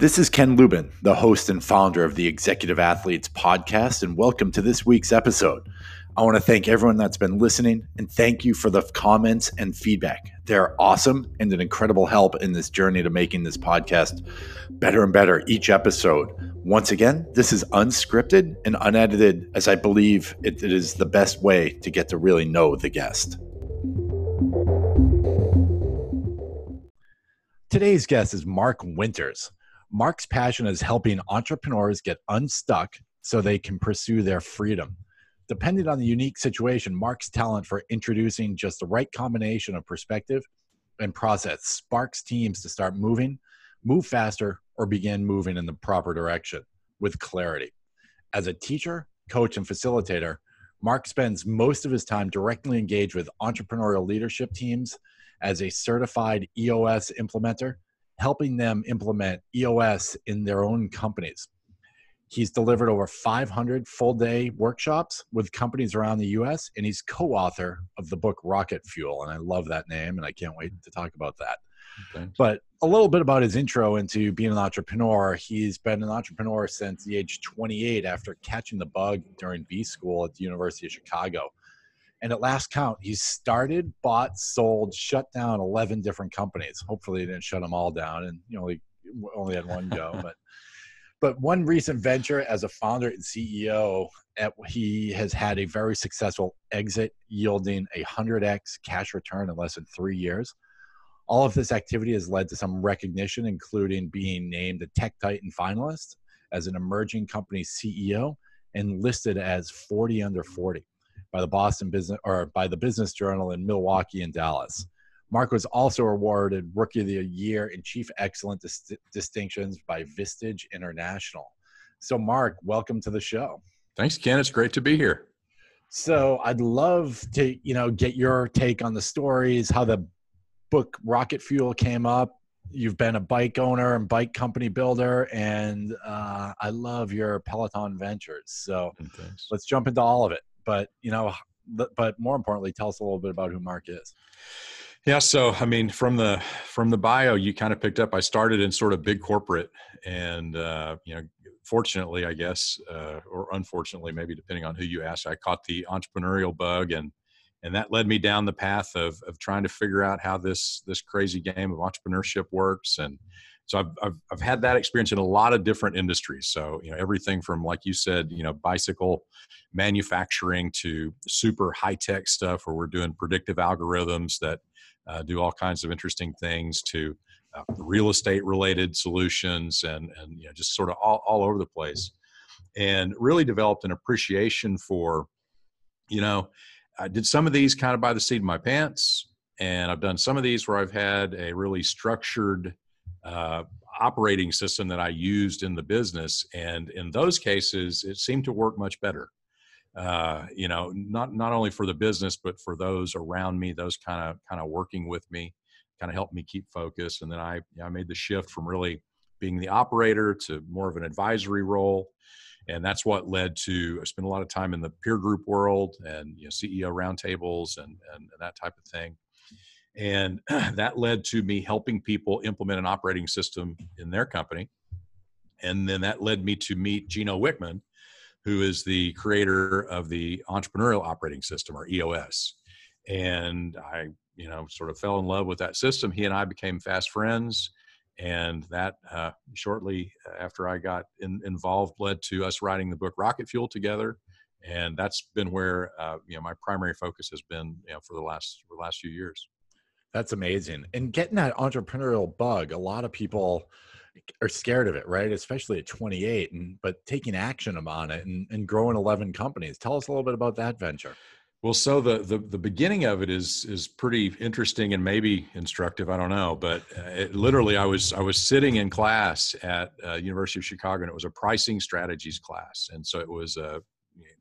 This is Ken Lubin, the host and founder of the Executive Athletes podcast, and welcome to this week's episode. I want to thank everyone that's been listening and thank you for the comments and feedback. They're awesome and an incredible help in this journey to making this podcast better and better each episode. Once again, this is unscripted and unedited, as I believe it, it is the best way to get to really know the guest. Today's guest is Mark Winters. Mark's passion is helping entrepreneurs get unstuck so they can pursue their freedom. Depending on the unique situation, Mark's talent for introducing just the right combination of perspective and process sparks teams to start moving, move faster, or begin moving in the proper direction with clarity. As a teacher, coach, and facilitator, Mark spends most of his time directly engaged with entrepreneurial leadership teams as a certified EOS implementer helping them implement EOS in their own companies. He's delivered over 500 full day workshops with companies around the US, and he's co author of the book Rocket Fuel. And I love that name, and I can't wait to talk about that. Thanks. But a little bit about his intro into being an entrepreneur. He's been an entrepreneur since the age 28 after catching the bug during B school at the University of Chicago. And at last count, he started, bought, sold, shut down 11 different companies. Hopefully, he didn't shut them all down and you only, only had one go. but, but one recent venture as a founder and CEO, at, he has had a very successful exit yielding a 100x cash return in less than three years. All of this activity has led to some recognition, including being named a Tech Titan finalist as an emerging company CEO and listed as 40 under 40 by the Boston Business or by the Business Journal in Milwaukee and Dallas. Mark was also awarded Rookie of the Year and Chief Excellent dis- distinctions by Vistage International. So, Mark, welcome to the show. Thanks, Ken. It's great to be here. So, I'd love to, you know, get your take on the stories, how the book Rocket Fuel came up. You've been a bike owner and bike company builder, and uh, I love your Peloton ventures. So, Thanks. let's jump into all of it but you know but more importantly tell us a little bit about who mark is. Yeah so i mean from the from the bio you kind of picked up i started in sort of big corporate and uh, you know fortunately i guess uh, or unfortunately maybe depending on who you ask i caught the entrepreneurial bug and and that led me down the path of of trying to figure out how this this crazy game of entrepreneurship works and so I've, I've, I've had that experience in a lot of different industries. So you know everything from like you said you know bicycle manufacturing to super high tech stuff where we're doing predictive algorithms that uh, do all kinds of interesting things to uh, real estate related solutions and and you know just sort of all, all over the place. And really developed an appreciation for you know i did some of these kind of by the seat of my pants and i've done some of these where i've had a really structured uh, operating system that I used in the business, and in those cases, it seemed to work much better. Uh, you know, not not only for the business, but for those around me, those kind of kind of working with me, kind of helped me keep focus. And then I I made the shift from really being the operator to more of an advisory role. And that's what led to I spent a lot of time in the peer group world and you know, CEO roundtables and, and, and that type of thing. And that led to me helping people implement an operating system in their company. And then that led me to meet Gino Wickman, who is the creator of the Entrepreneurial Operating System, or EOS. And I, you know, sort of fell in love with that system. He and I became fast friends. And that uh, shortly after I got in, involved led to us writing the book Rocket Fuel together. And that's been where uh, you know my primary focus has been you know, for the last for the last few years. That's amazing. And getting that entrepreneurial bug, a lot of people are scared of it, right? Especially at 28, and but taking action on it and, and growing 11 companies. Tell us a little bit about that venture. Well, so the, the the beginning of it is is pretty interesting and maybe instructive. I don't know, but uh, it, literally, I was I was sitting in class at uh, University of Chicago, and it was a pricing strategies class, and so it was a uh,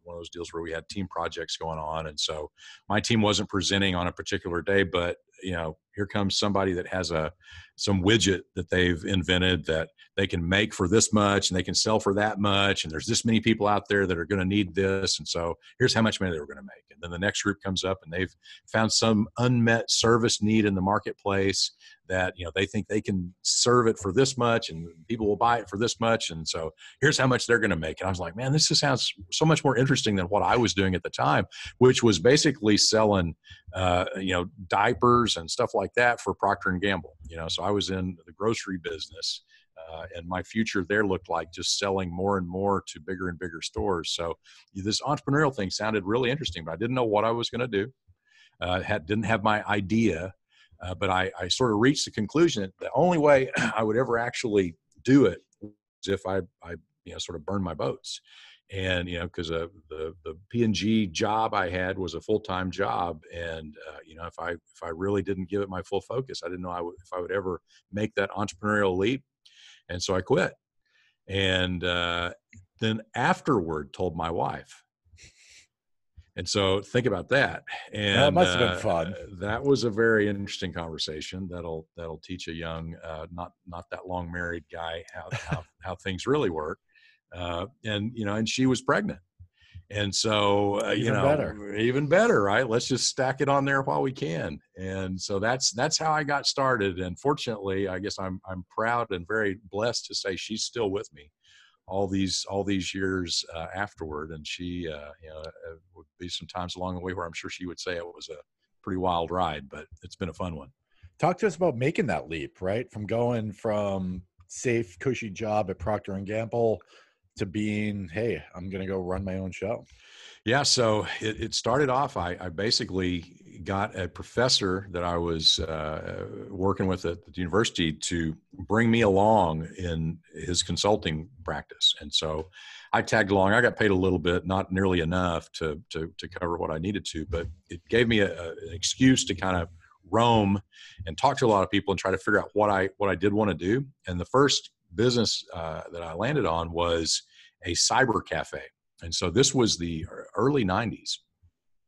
one of those deals where we had team projects going on, and so my team wasn't presenting on a particular day, but you know here comes somebody that has a some widget that they've invented that they can make for this much and they can sell for that much and there's this many people out there that are going to need this. And so here's how much money they were going to make. And then the next group comes up and they've found some unmet service need in the marketplace that you know they think they can serve it for this much and people will buy it for this much. And so here's how much they're going to make. And i was like man this just sounds so much more interesting than what i was doing at the time which was basically selling uh, you know diapers and stuff like that for procter and gamble you know so i was in the grocery business uh, and my future there looked like just selling more and more to bigger and bigger stores so this entrepreneurial thing sounded really interesting but i didn't know what i was going to do uh, had didn't have my idea uh, but I, I sort of reached the conclusion that the only way I would ever actually do it was if I, I you know, sort of burned my boats. And, you know, because uh, the, the P&G job I had was a full-time job. And, uh, you know, if I, if I really didn't give it my full focus, I didn't know I would, if I would ever make that entrepreneurial leap. And so I quit. And uh, then afterward told my wife, and so think about that. And that must have been uh, fun. That was a very interesting conversation. That'll that'll teach a young, uh, not not that long married guy how how, how things really work. Uh, and you know, and she was pregnant. And so, uh, you know, better. even better, right? Let's just stack it on there while we can. And so that's that's how I got started. And fortunately, I guess I'm I'm proud and very blessed to say she's still with me all these all these years uh, afterward. And she, uh, you know, uh, would be some times along the way where I'm sure she would say it was a pretty wild ride, but it's been a fun one. Talk to us about making that leap, right? From going from safe, cushy job at Procter and Gamble to being, hey, I'm going to go run my own show. Yeah, so it, it started off. I, I, basically got a professor that I was uh, working with at the university to bring me along in his consulting practice, and so I tagged along. I got paid a little bit, not nearly enough to to, to cover what I needed to, but it gave me a, a, an excuse to kind of roam and talk to a lot of people and try to figure out what I what I did want to do. And the first business uh, that I landed on was a cyber cafe and so this was the early 90s.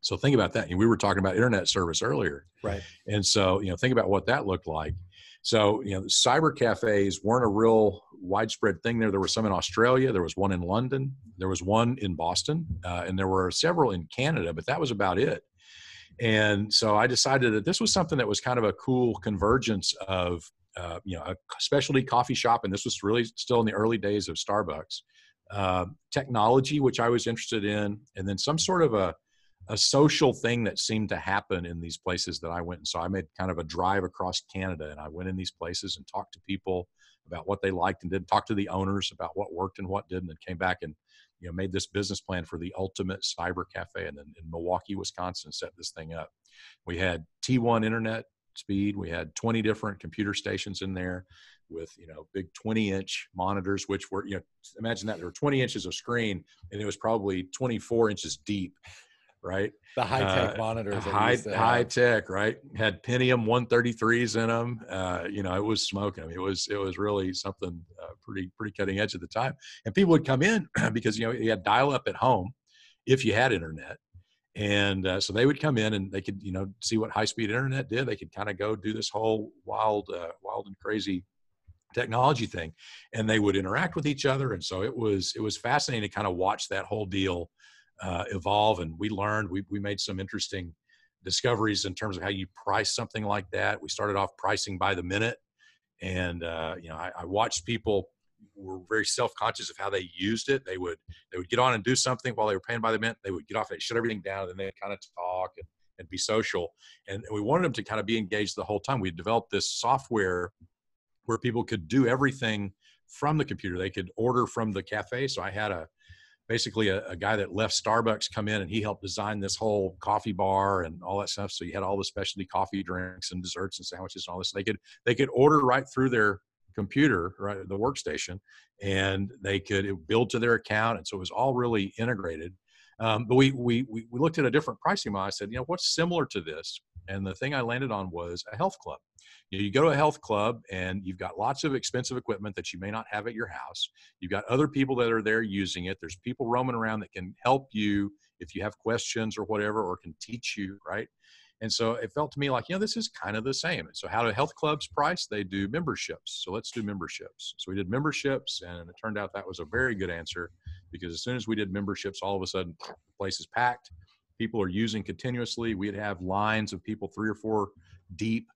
So think about that. We were talking about internet service earlier. Right. And so, you know, think about what that looked like. So, you know, cyber cafes weren't a real widespread thing there. There were some in Australia, there was one in London, there was one in Boston, uh, and there were several in Canada, but that was about it. And so I decided that this was something that was kind of a cool convergence of, uh, you know, a specialty coffee shop, and this was really still in the early days of Starbucks, uh, technology, which I was interested in, and then some sort of a, a social thing that seemed to happen in these places that I went and saw. I made kind of a drive across Canada and I went in these places and talked to people about what they liked and didn't talk to the owners about what worked and what didn't, and came back and you know made this business plan for the ultimate cyber cafe and then in Milwaukee, Wisconsin, set this thing up. We had T1 internet speed. We had 20 different computer stations in there with you know big 20 inch monitors which were you know imagine that there were 20 inches of screen and it was probably 24 inches deep right? The high tech uh, monitors high high tech right? Had pentium 133s in them uh, you know it was smoking. I mean, it was it was really something uh, pretty pretty cutting edge at the time. And people would come in because you know you had dial up at home if you had internet and uh, so they would come in and they could you know see what high speed internet did. They could kind of go do this whole wild uh, wild and crazy technology thing and they would interact with each other. And so it was it was fascinating to kind of watch that whole deal uh, evolve. And we learned we, we made some interesting discoveries in terms of how you price something like that. We started off pricing by the minute. And uh, you know I, I watched people were very self-conscious of how they used it they would they would get on and do something while they were paying by the minute they would get off and shut everything down and then they kind of talk and, and be social and, and we wanted them to kind of be engaged the whole time we developed this software where people could do everything from the computer. They could order from the cafe. So I had a basically a, a, guy that left Starbucks come in and he helped design this whole coffee bar and all that stuff. So you had all the specialty coffee drinks and desserts and sandwiches and all this. They could they could order right through their computer, right, the workstation, and they could build to their account. And so it was all really integrated. Um, but we, we we looked at a different pricing model. I said, you know, what's similar to this? And the thing I landed on was a health club You you go to a health club and you've got lots of expensive equipment that you may not have at your house. You've got other people that are there using it. There's people roaming around that can help you if you have questions or whatever, or can teach you, right? And so it felt to me like, you know, this is kind of the same. So how do health clubs price? They do memberships. So let's do memberships. So we did memberships, and it turned out that was a very good answer because as soon as we did memberships, all of a sudden the place is packed. People are using continuously. We'd have lines of people three or four deep,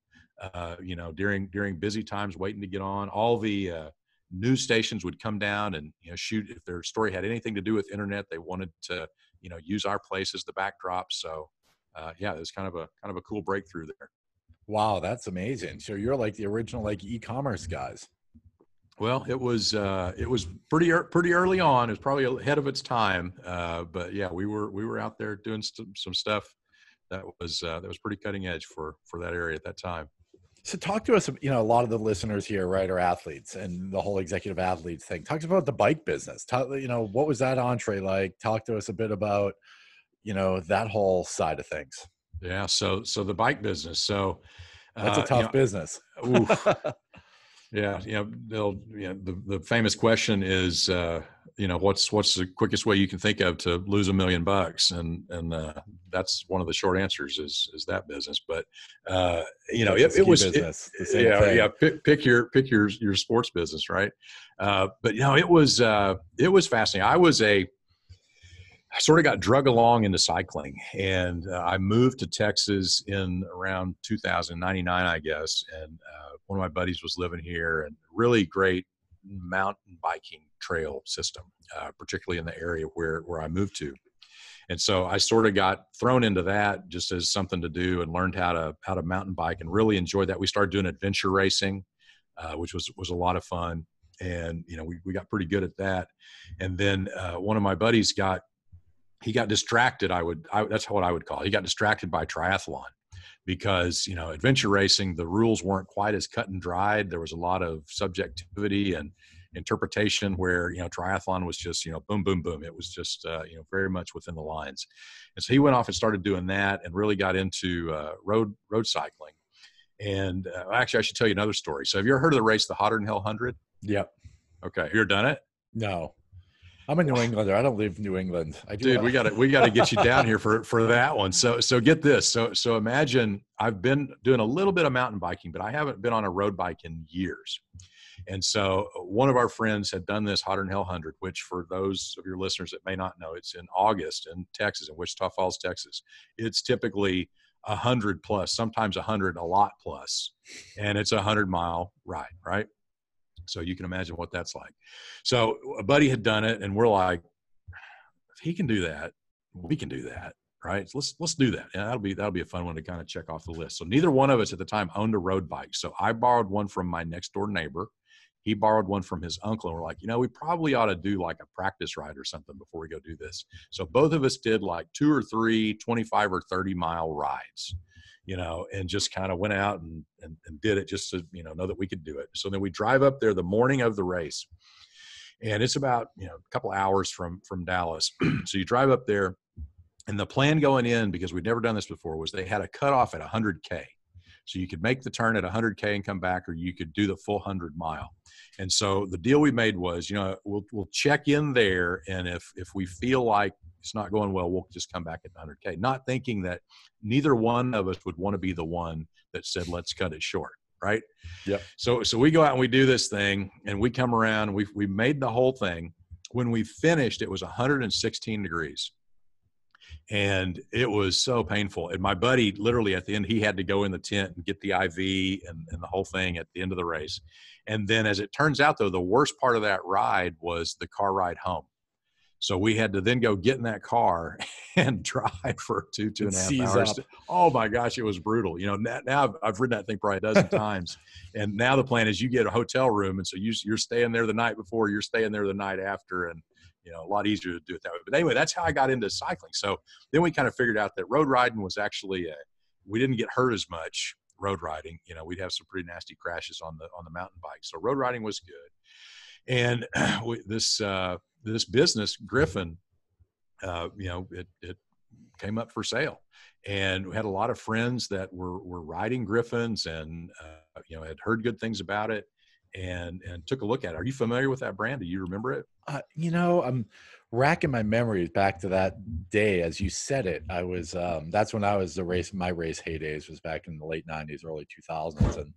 uh, you know, during during busy times waiting to get on. All the uh, news stations would come down and you know shoot if their story had anything to do with internet. They wanted to you know use our place as the backdrop. So uh, yeah, it was kind of a kind of a cool breakthrough there. Wow, that's amazing. So you're like the original like e-commerce guys. Well, it was uh, it was pretty pretty early on. It was probably ahead of its time, uh, but yeah, we were we were out there doing some, some stuff that was uh, that was pretty cutting edge for for that area at that time. So talk to us. You know, a lot of the listeners here, right, are athletes, and the whole executive athletes thing. Talk to us about the bike business. Talk, you know, what was that entree like? Talk to us a bit about you know that whole side of things. Yeah so so the bike business so that's a tough uh, you know, business. yeah you know they'll you know the, the famous question is uh you know what's what's the quickest way you can think of to lose a million bucks? And and uh that's one of the short answers is is that business. But uh you know it, it was business, it, yeah thing. yeah pick, pick your pick your your sports business right? Uh but you know it was uh it was fascinating. I was a I sort of got drug along into cycling, and uh, I moved to Texas in around 2099, I guess. And uh, one of my buddies was living here, and really great mountain biking trail system, uh, particularly in the area where where I moved to. And so I sort of got thrown into that just as something to do, and learned how to how to mountain bike, and really enjoyed that. We started doing adventure racing, uh, which was was a lot of fun and you know we, we got pretty good at that and then uh, one of my buddies got he got distracted. I would, I, that's what I would call. It. He got distracted by triathlon because you know adventure racing the rules weren't quite as cut and dried. There was a lot of subjectivity and interpretation where you know triathlon was just you know boom boom boom. It was just uh, you know very much within the lines. And so he went off and started doing that and really got into uh, road road cycling. And uh, actually, I should tell you another story. So have you ever heard of the race, the Hotter Than Hell Hundred? Yep. Okay, you ever done it? No. I'm a New Englander. I don't live in New England. I do Dude, we got to we got to get you down here for for that one. So so get this. So so imagine I've been doing a little bit of mountain biking, but I haven't been on a road bike in years. And so one of our friends had done this Hotter Than Hell 100, which for those of your listeners that may not know, it's in August in Texas, in Wichita Falls, Texas. It's typically a hundred plus, sometimes a hundred, a lot plus, and it's a hundred mile ride, right? So you can imagine what that's like. So a buddy had done it, and we're like, if he can do that, we can do that, right? Let's let's do that. Yeah, that'll be that'll be a fun one to kind of check off the list. So neither one of us at the time owned a road bike. So I borrowed one from my next door neighbor. He borrowed one from his uncle, and we're like, you know, we probably ought to do like a practice ride or something before we go do this. So both of us did like two or three 25 or 30 mile rides you know, and just kind of went out and, and, and did it just to, you know, know that we could do it. So then we drive up there the morning of the race and it's about, you know, a couple hours from, from Dallas. so you drive up there and the plan going in, because we'd never done this before was they had a cutoff at 100 K. So you could make the turn at 100K and come back, or you could do the full 100 mile. And so the deal we made was, you know, we'll, we'll check in there. And if, if we feel like it's not going well, we'll just come back at 100K, not thinking that neither one of us would want to be the one that said, let's cut it short. Right. Yeah. So, so we go out and we do this thing and we come around, we we made the whole thing. When we finished, it was 116 degrees and it was so painful. And my buddy, literally at the end, he had to go in the tent and get the IV and, and, the whole thing at the end of the race. And then, as it turns out, though, the worst part of that ride was the car ride home. So we had to then go get in that car and drive for two, two and a half hours. Oh my gosh, it was brutal. You know, now, now I've, I've, ridden that thing probably a dozen times. And now the plan is you get a hotel room. And so you, you're staying there the night before, you're staying there the night after. And you know a lot easier to do it that way. But anyway, that's how I got into cycling. So then we kind of figured out that road riding was actually a, we didn't get hurt as much road riding. You know, we'd have some pretty nasty crashes on the on the mountain bike. So road riding was good. And we, this uh, this business Griffin, uh, you know, it, it came up for sale, and we had a lot of friends that were were riding Griffins and uh, you know had heard good things about it and and took a look at it. Are you familiar with that brand? Do you remember it? Uh, you know, I'm racking my memories back to that day as you said it. I was um, that's when I was the race. My race heydays was back in the late '90s, early 2000s, and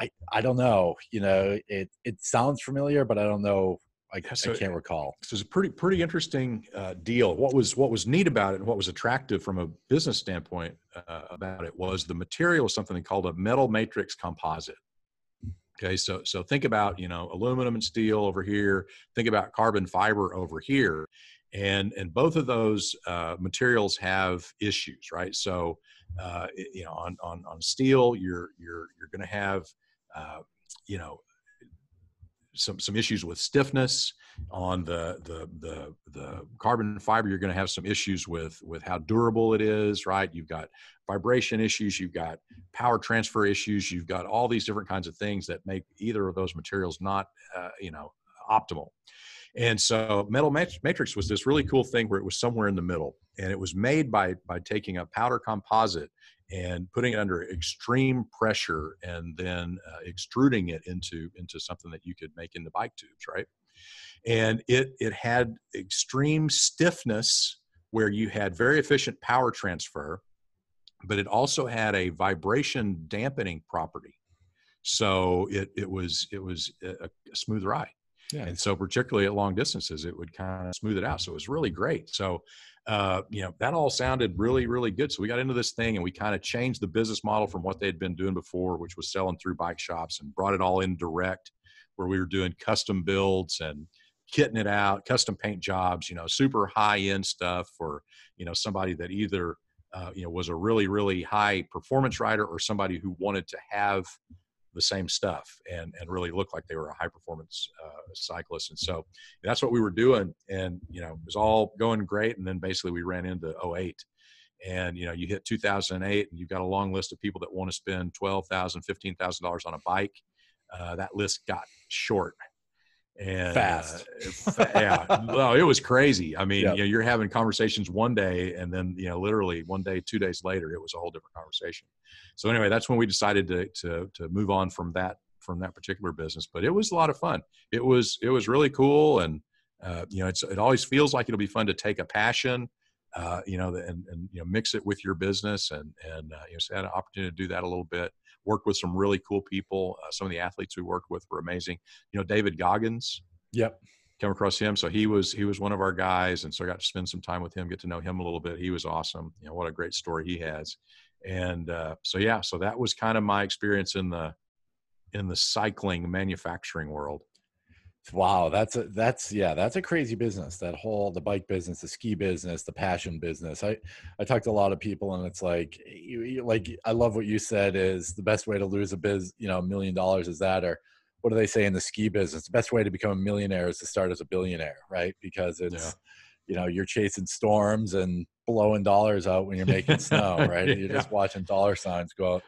I I don't know. You know, it it sounds familiar, but I don't know. I, so I can't recall. So it's a pretty pretty interesting uh, deal. What was what was neat about it, and what was attractive from a business standpoint uh, about it was the material was something called a metal matrix composite. Okay, so so think about you know aluminum and steel over here. Think about carbon fiber over here, and and both of those uh, materials have issues, right? So uh, you know on on on steel, you're you're you're going to have uh, you know some some issues with stiffness on the the the the carbon fiber you're going to have some issues with with how durable it is right? You've got vibration issues you've got power transfer issues you've got all these different kinds of things that make either of those materials not uh, you know optimal. And so metal matrix was this really cool thing where it was somewhere in the middle and it was made by by taking a powder composite and putting it under extreme pressure and then uh, extruding it into into something that you could make into bike tubes right? And it it had extreme stiffness where you had very efficient power transfer but it also had a vibration dampening property. So it it was it was a, a smooth ride. Yeah. and so particularly at long distances it would kind of smooth it out. So it was really great. So uh, you know, that all sounded really, really good. So we got into this thing and we kind of changed the business model from what they'd been doing before, which was selling through bike shops and brought it all in direct where we were doing custom builds and kitting it out, custom paint jobs, you know, super high end stuff for, you know, somebody that either, uh, you know, was a really, really high performance rider or somebody who wanted to have the same stuff and and really look like they were a high performance uh, cyclist. And so that's what we were doing and you know it was all going great. And then basically we ran into 08 and you know you hit 2008 and you've got a long list of people that want to spend $12000 $15000 on a bike. Uh, that list got short and fast. Uh, yeah, well, it was crazy. I mean, yep. you know, you're having conversations one day, and then you know, literally one day, two days later, it was a whole different conversation. So anyway, that's when we decided to to to move on from that from that particular business. But it was a lot of fun. It was it was really cool, and uh, you know, it's it always feels like it'll be fun to take a passion. Uh, you know, and, and you know, mix it with your business, and and uh, you know, so I had an opportunity to do that a little bit worked with some really cool people. Uh, some of the athletes we worked with were amazing. You know, David Goggins. Yep. Came across him. So he was he was one of our guys, and so I got to spend some time with him, get to know him a little bit. He was awesome. You know, what a great story he has. And uh, so yeah, so that was kind of my experience in the in the cycling manufacturing world. Wow, that's a that's yeah, that's a crazy business. That whole the bike business, the ski business, the passion business. I I talked to a lot of people, and it's like you, you, like I love what you said is the best way to lose a biz, you know, a million dollars is that, or what do they say in the ski business? The best way to become a millionaire is to start as a billionaire, right? Because it's yeah. you know you're chasing storms and blowing dollars out when you're making snow, right? You're just watching dollar signs go out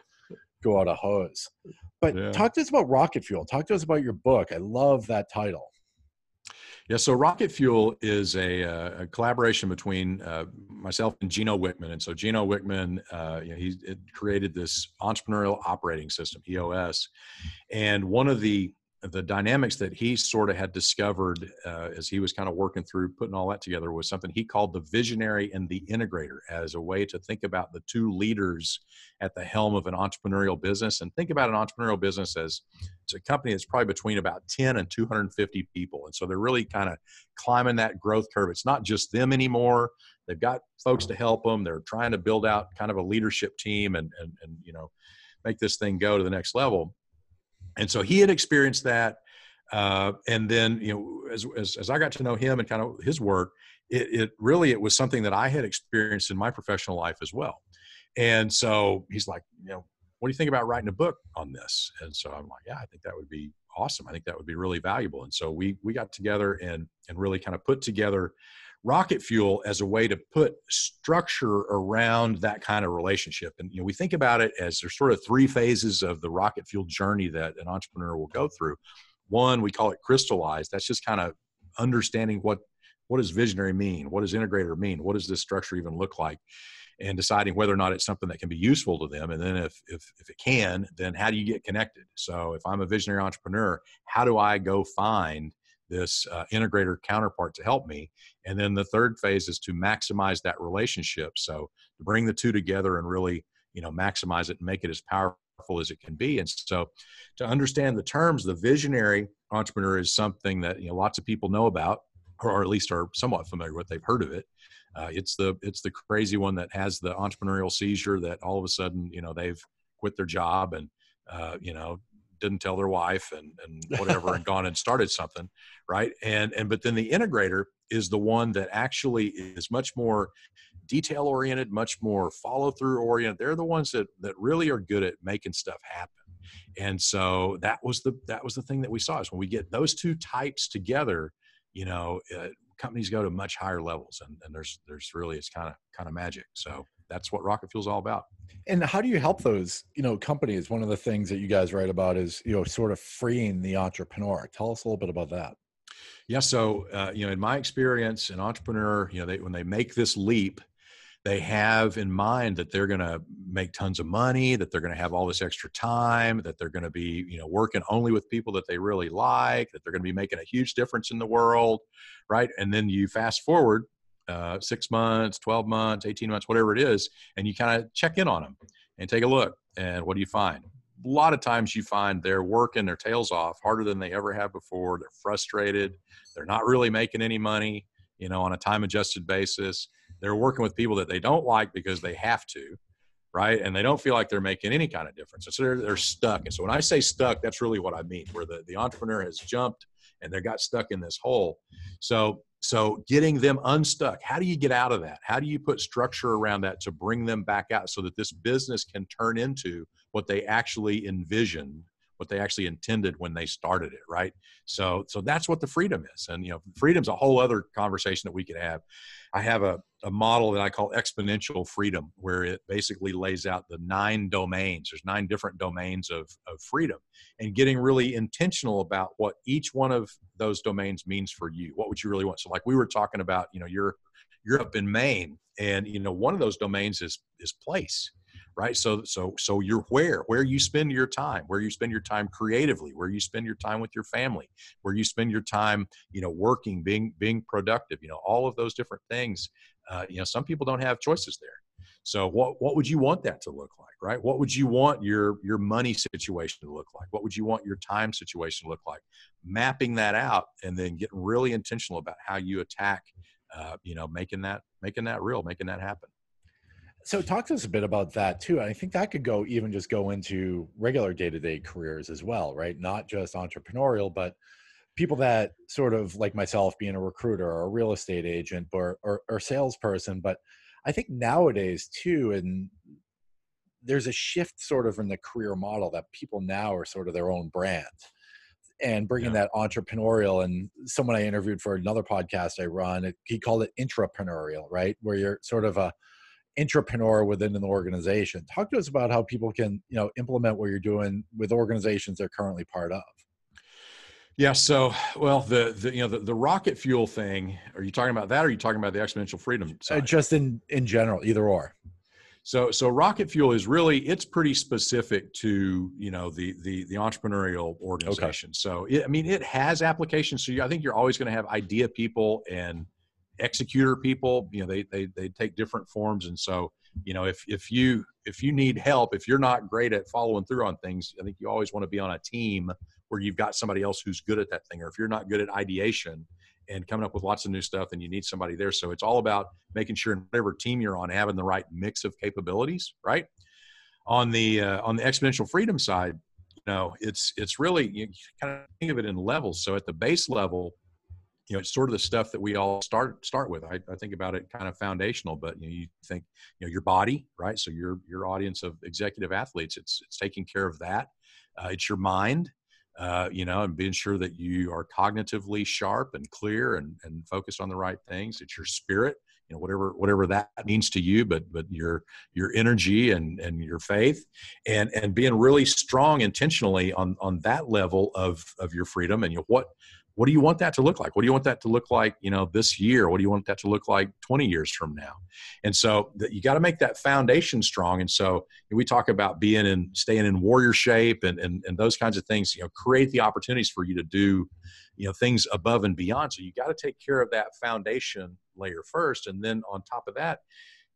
go out a hose. But yeah. talk to us about Rocket Fuel. Talk to us about your book. I love that title. Yeah, so Rocket Fuel is a, uh, a collaboration between uh, myself and Gino Wickman. And so Gino Wickman, uh, you know, he created this entrepreneurial operating system, EOS. And one of the the dynamics that he sort of had discovered uh, as he was kind of working through putting all that together was something he called the visionary and the integrator as a way to think about the two leaders at the helm of an entrepreneurial business and think about an entrepreneurial business as it's a company that's probably between about 10 and 250 people. And so they're really kind of climbing that growth curve. It's not just them anymore. They've got folks to help them they're trying to build out kind of a leadership team and and, and you know make this thing go to the next level and so he had experienced that uh, and then you know as, as, as i got to know him and kind of his work it, it really it was something that i had experienced in my professional life as well. And so he's like you know what do you think about writing a book on this? And so i'm like yeah i think that would be awesome. I think that would be really valuable. And so we we got together and and really kind of put together rocket fuel as a way to put structure around that kind of relationship. And you know, we think about it as there's sort of three phases of the rocket fuel journey that an entrepreneur will go through. One, we call it crystallize. That's just kind of understanding what what does visionary mean? What does integrator mean? What does this structure even look like? and deciding whether or not it's something that can be useful to them. And then if, if, if it can, then how do you get connected? So if I'm a visionary entrepreneur, how do I go find this uh, integrator counterpart to help me? And then the third phase is to maximize that relationship. So to bring the two together and really, you know, maximize it and make it as powerful as it can be. And so to understand the terms, the visionary entrepreneur is something that, you know, lots of people know about or at least are somewhat familiar with. They've heard of it. Uh, it's the it's the crazy one that has the entrepreneurial seizure that all of a sudden you know they've quit their job and uh, you know didn't tell their wife and and whatever and gone and started something right? And and but then the integrator is the one that actually is much more detail oriented much more follow through oriented. They're the ones that that really are good at making stuff happen. And so that was the that was the thing that we saw is when we get those two types together you know uh, companies go to much higher levels and, and there's there's really it's kind of kind of magic. So that's what rocket fuel's all about. And how do you help those you know companies? One of the things that you guys write about is you know sort of freeing the entrepreneur. Tell us a little bit about that. Yeah so uh, you know in my experience an entrepreneur you know they when they make this leap they have in mind that they're going to make tons of money that they're going to have all this extra time that they're going to be you know working only with people that they really like that they're going to be making a huge difference in the world right? And then you fast forward uh, six months 12 months 18 months whatever it is and you kind of check in on them and take a look and what do you find? A lot of times you find they're working their tails off harder than they ever have before they're frustrated they're not really making any money you know on a time adjusted basis they're working with people that they don't like because they have to right and they don't feel like they're making any kind of difference so they're, they're stuck and so when i say stuck that's really what i mean where the, the entrepreneur has jumped and they got stuck in this hole so so getting them unstuck how do you get out of that? How do you put structure around that to bring them back out so that this business can turn into what they actually envisioned what they actually intended when they started it right? So so that's what the freedom is. And you know freedom's a whole other conversation that we could have. I have a, a model that i call exponential freedom where it basically lays out the nine domains. There's nine different domains of, of freedom and getting really intentional about what each one of those domains means for you. What would you really want? So like we were talking about you know you're you're up in maine and you know one of those domains is is place right? So so so you're where where you spend your time where you spend your time creatively where you spend your time with your family where you spend your time you know working being being productive you know all of those different things uh, you know some people don't have choices there. So what what would you want that to look like right? What would you want your your money situation to look like? What would you want your time situation to look like? Mapping that out and then getting really intentional about how you attack uh, you know making that making that real making that happen so talk to us a bit about that too. I think that could go even just go into regular day-to-day careers as well, right? Not just entrepreneurial, but people that sort of like myself being a recruiter or a real estate agent or, or, or salesperson. But I think nowadays too, and there's a shift sort of in the career model that people now are sort of their own brand and bringing yeah. that entrepreneurial and someone i interviewed for another podcast i run he called it intrapreneurial right where you're sort of a entrepreneur within an organization. Talk to us about how people can, you know, implement what you're doing with organizations they're currently part of. Yeah. So, well, the, the you know the, the rocket fuel thing. Are you talking about that? Or are you talking about the exponential freedom? Uh, just in in general, either or. So, so rocket fuel is really it's pretty specific to you know the the the entrepreneurial organization. Okay. So, it, I mean, it has applications. So, you, I think you're always going to have idea people and executor people you know they, they they take different forms. And so you know if if you if you need help if you're not great at following through on things i think you always want to be on a team where you've got somebody else who's good at that thing. Or if you're not good at ideation and coming up with lots of new stuff then you need somebody there. So it's all about making sure in whatever team you're on having the right mix of capabilities right? On the uh, on the exponential freedom side you know it's it's really you kind of think of it in levels. So at the base level you know, it's sort of the stuff that we all start start with. I, I think about it kind of foundational, but you, know, you think, you know, your body, right? So your your audience of executive athletes, it's it's taking care of that. Uh, it's your mind, uh, you know, and being sure that you are cognitively sharp and clear and and focused on the right things. It's your spirit, you know, whatever whatever that means to you, but but your your energy and and your faith, and and being really strong intentionally on on that level of of your freedom and you know, what what do you want that to look like? What do you want that to look like you know this year? What do you want that to look like 20 years from now? And so you got to make that foundation strong. And so we talk about being in staying in warrior shape and, and and those kinds of things you know create the opportunities for you to do you know things above and beyond. So you got to take care of that foundation layer first. And then on top of that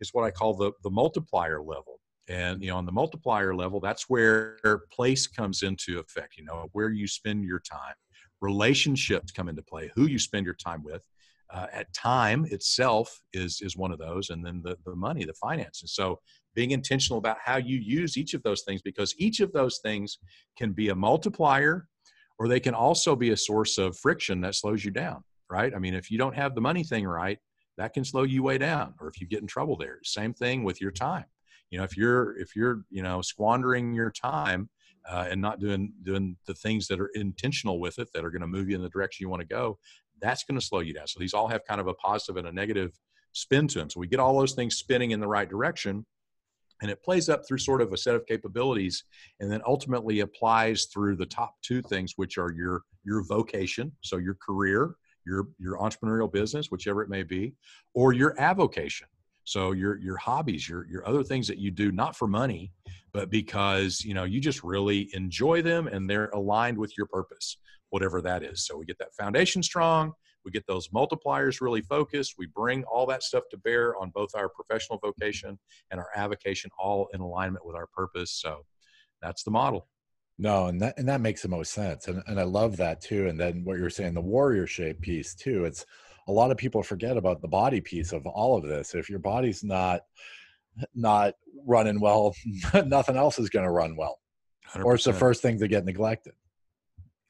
is what i call the the multiplier level. And you know on the multiplier level that's where place comes into effect you know where you spend your time relationships come into play who you spend your time with uh, at time itself is is one of those and then the, the money the finance and so being intentional about how you use each of those things because each of those things can be a multiplier or they can also be a source of friction that slows you down right? I mean if you don't have the money thing right that can slow you way down or if you get in trouble there. Same thing with your time. You know if you're if you're you know squandering your time uh, and not doing doing the things that are intentional with it that are going to move you in the direction you want to go that's going to slow you down. So these all have kind of a positive and a negative spin to them so we get all those things spinning in the right direction and it plays up through sort of a set of capabilities and then ultimately applies through the top two things which are your your vocation so your career your your entrepreneurial business whichever it may be or your avocation so your your hobbies, your your other things that you do not for money, but because you know you just really enjoy them and they're aligned with your purpose, whatever that is. So we get that foundation strong, we get those multipliers really focused, we bring all that stuff to bear on both our professional vocation and our avocation all in alignment with our purpose. So that's the model. No, and that and that makes the most sense. And and I love that too. And then what you're saying, the warrior shape piece too. It's a lot of people forget about the body piece of all of this. If your body's not not running well, nothing else is going to run well, 100%. or it's the first thing to get neglected.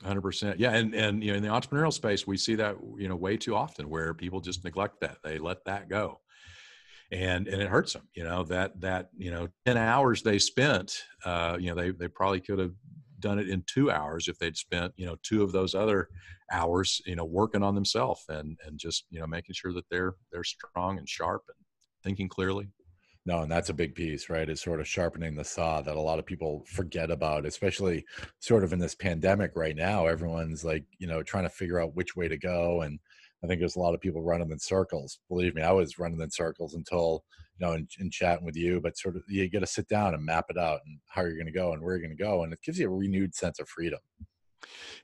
Hundred percent, yeah, and and you know in the entrepreneurial space we see that you know way too often where people just neglect that they let that go, and and it hurts them. You know that that you know ten hours they spent, uh, you know they they probably could have done it in two hours if they'd spent you know two of those other hours you know working on themselves and and just you know making sure that they're they're strong and sharp and thinking clearly. No and that's a big piece right? Is sort of sharpening the saw that a lot of people forget about especially sort of in this pandemic right now everyone's like you know trying to figure out which way to go and i think there's a lot of people running in circles believe me i was running in circles until you know, in, in chatting with you, but sort of you got to sit down and map it out and how you're going to go and where you're going to go. And it gives you a renewed sense of freedom.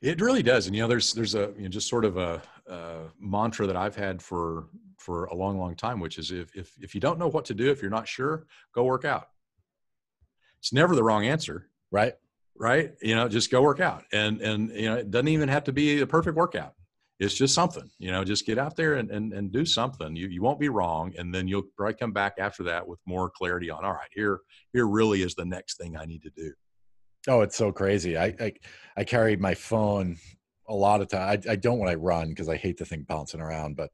It really does. And, you know, there's, there's a, you know, just sort of a, a mantra that I've had for, for a long, long time, which is if, if, if you don't know what to do, if you're not sure, go work out. It's never the wrong answer. Right. Right. You know, just go work out. And, and, you know, it doesn't even have to be a perfect workout it's just something you know just get out there and, and, and do something. You, you won't be wrong and then you'll probably come back after that with more clarity on all right here here really is the next thing i need to do. Oh it's so crazy. I i, I carry my phone a lot of time I, I don't when i run because i hate the thing bouncing around but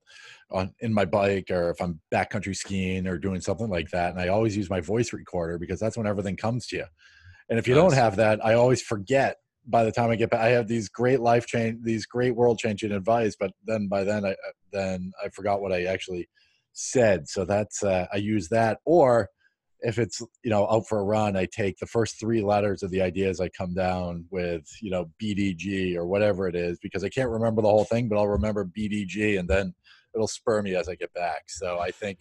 on in my bike or if i'm backcountry skiing or doing something like that and i always use my voice recorder because that's when everything comes to you. And if you nice. don't have that i always forget by the time I get back, I have these great life change, these great world changing advice, but then by then I then I forgot what I actually said. So that's uh, I use that, or if it's you know out for a run, I take the first three letters of the ideas I come down with, you know BDG or whatever it is, because I can't remember the whole thing, but I'll remember BDG, and then it'll spur me as I get back. So I think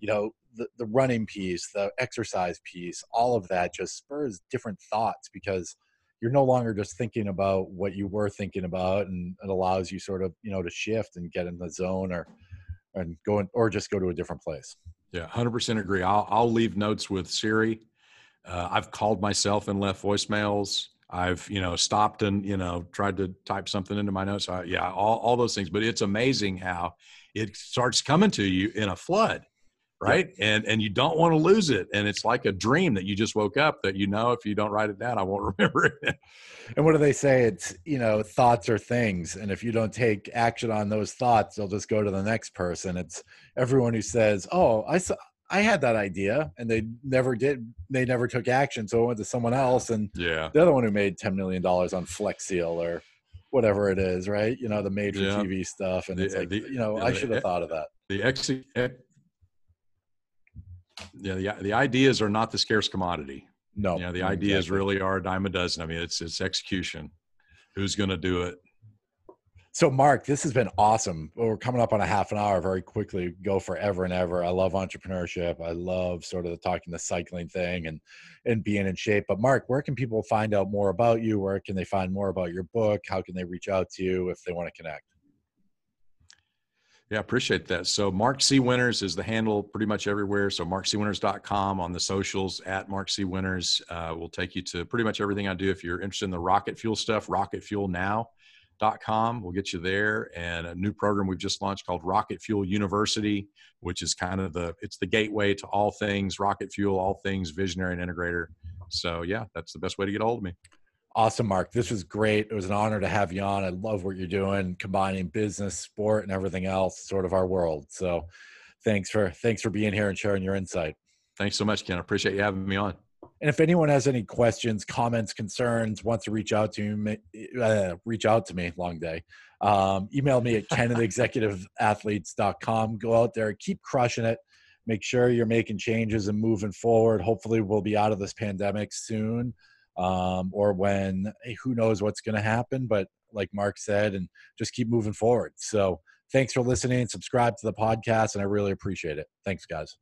you know the, the running piece, the exercise piece, all of that just spurs different thoughts because you're no longer just thinking about what you were thinking about and it allows you sort of you know to shift and get in the zone or and go in, or just go to a different place. Yeah 100% agree. I'll, I'll leave notes with siri. Uh, i've called myself and left voicemails. I've you know stopped and you know tried to type something into my notes. I, yeah all, all those things. But it's amazing how it starts coming to you in a flood right? And and you don't want to lose it and it's like a dream that you just woke up that you know if you don't write it down i won't remember it. And what do they say? It's you know thoughts are things and if you don't take action on those thoughts they'll just go to the next person. It's everyone who says oh i saw I had that idea and they never did they never took action so it went to someone else and yeah. the other one who made 10 million dollars on Flex Seal or whatever it is right? You know the major yeah. TV stuff and the, it's like the, you know I should have thought of that. the ex yeah, the, the ideas are not the scarce commodity. No, you know, the ideas exactly. really are a dime a dozen. I mean, it's it's execution. Who's going to do it? So, Mark, this has been awesome. We're coming up on a half an hour very quickly, go forever and ever. I love entrepreneurship. I love sort of the talking the cycling thing and and being in shape. But Mark, where can people find out more about you? Where can they find more about your book? How can they reach out to you if they want to connect? Yeah, appreciate that. So Mark C. Winters is the handle pretty much everywhere. So markcwinters.com on the socials at Mark C. Winters uh, will take you to pretty much everything I do. If you're interested in the rocket fuel stuff, rocketfuelnow.com will get you there. And a new program we've just launched called Rocket Fuel University, which is kind of the, it's the gateway to all things rocket fuel, all things visionary and integrator. So yeah, that's the best way to get a hold of me. Awesome, Mark. This was great. It was an honor to have you on. I love what you're doing, combining business, sport, and everything else, sort of our world. So, thanks for thanks for being here and sharing your insight. Thanks so much, Ken. I appreciate you having me on. And if anyone has any questions, comments, concerns, wants to reach out to me, uh, reach out to me. Long day. Um, email me at ken Go out there, keep crushing it. Make sure you're making changes and moving forward. Hopefully, we'll be out of this pandemic soon um, or when eh, who knows what's going to happen. But like Mark said, and just keep moving forward. So thanks for listening. Subscribe to the podcast, and I really appreciate it. Thanks, guys.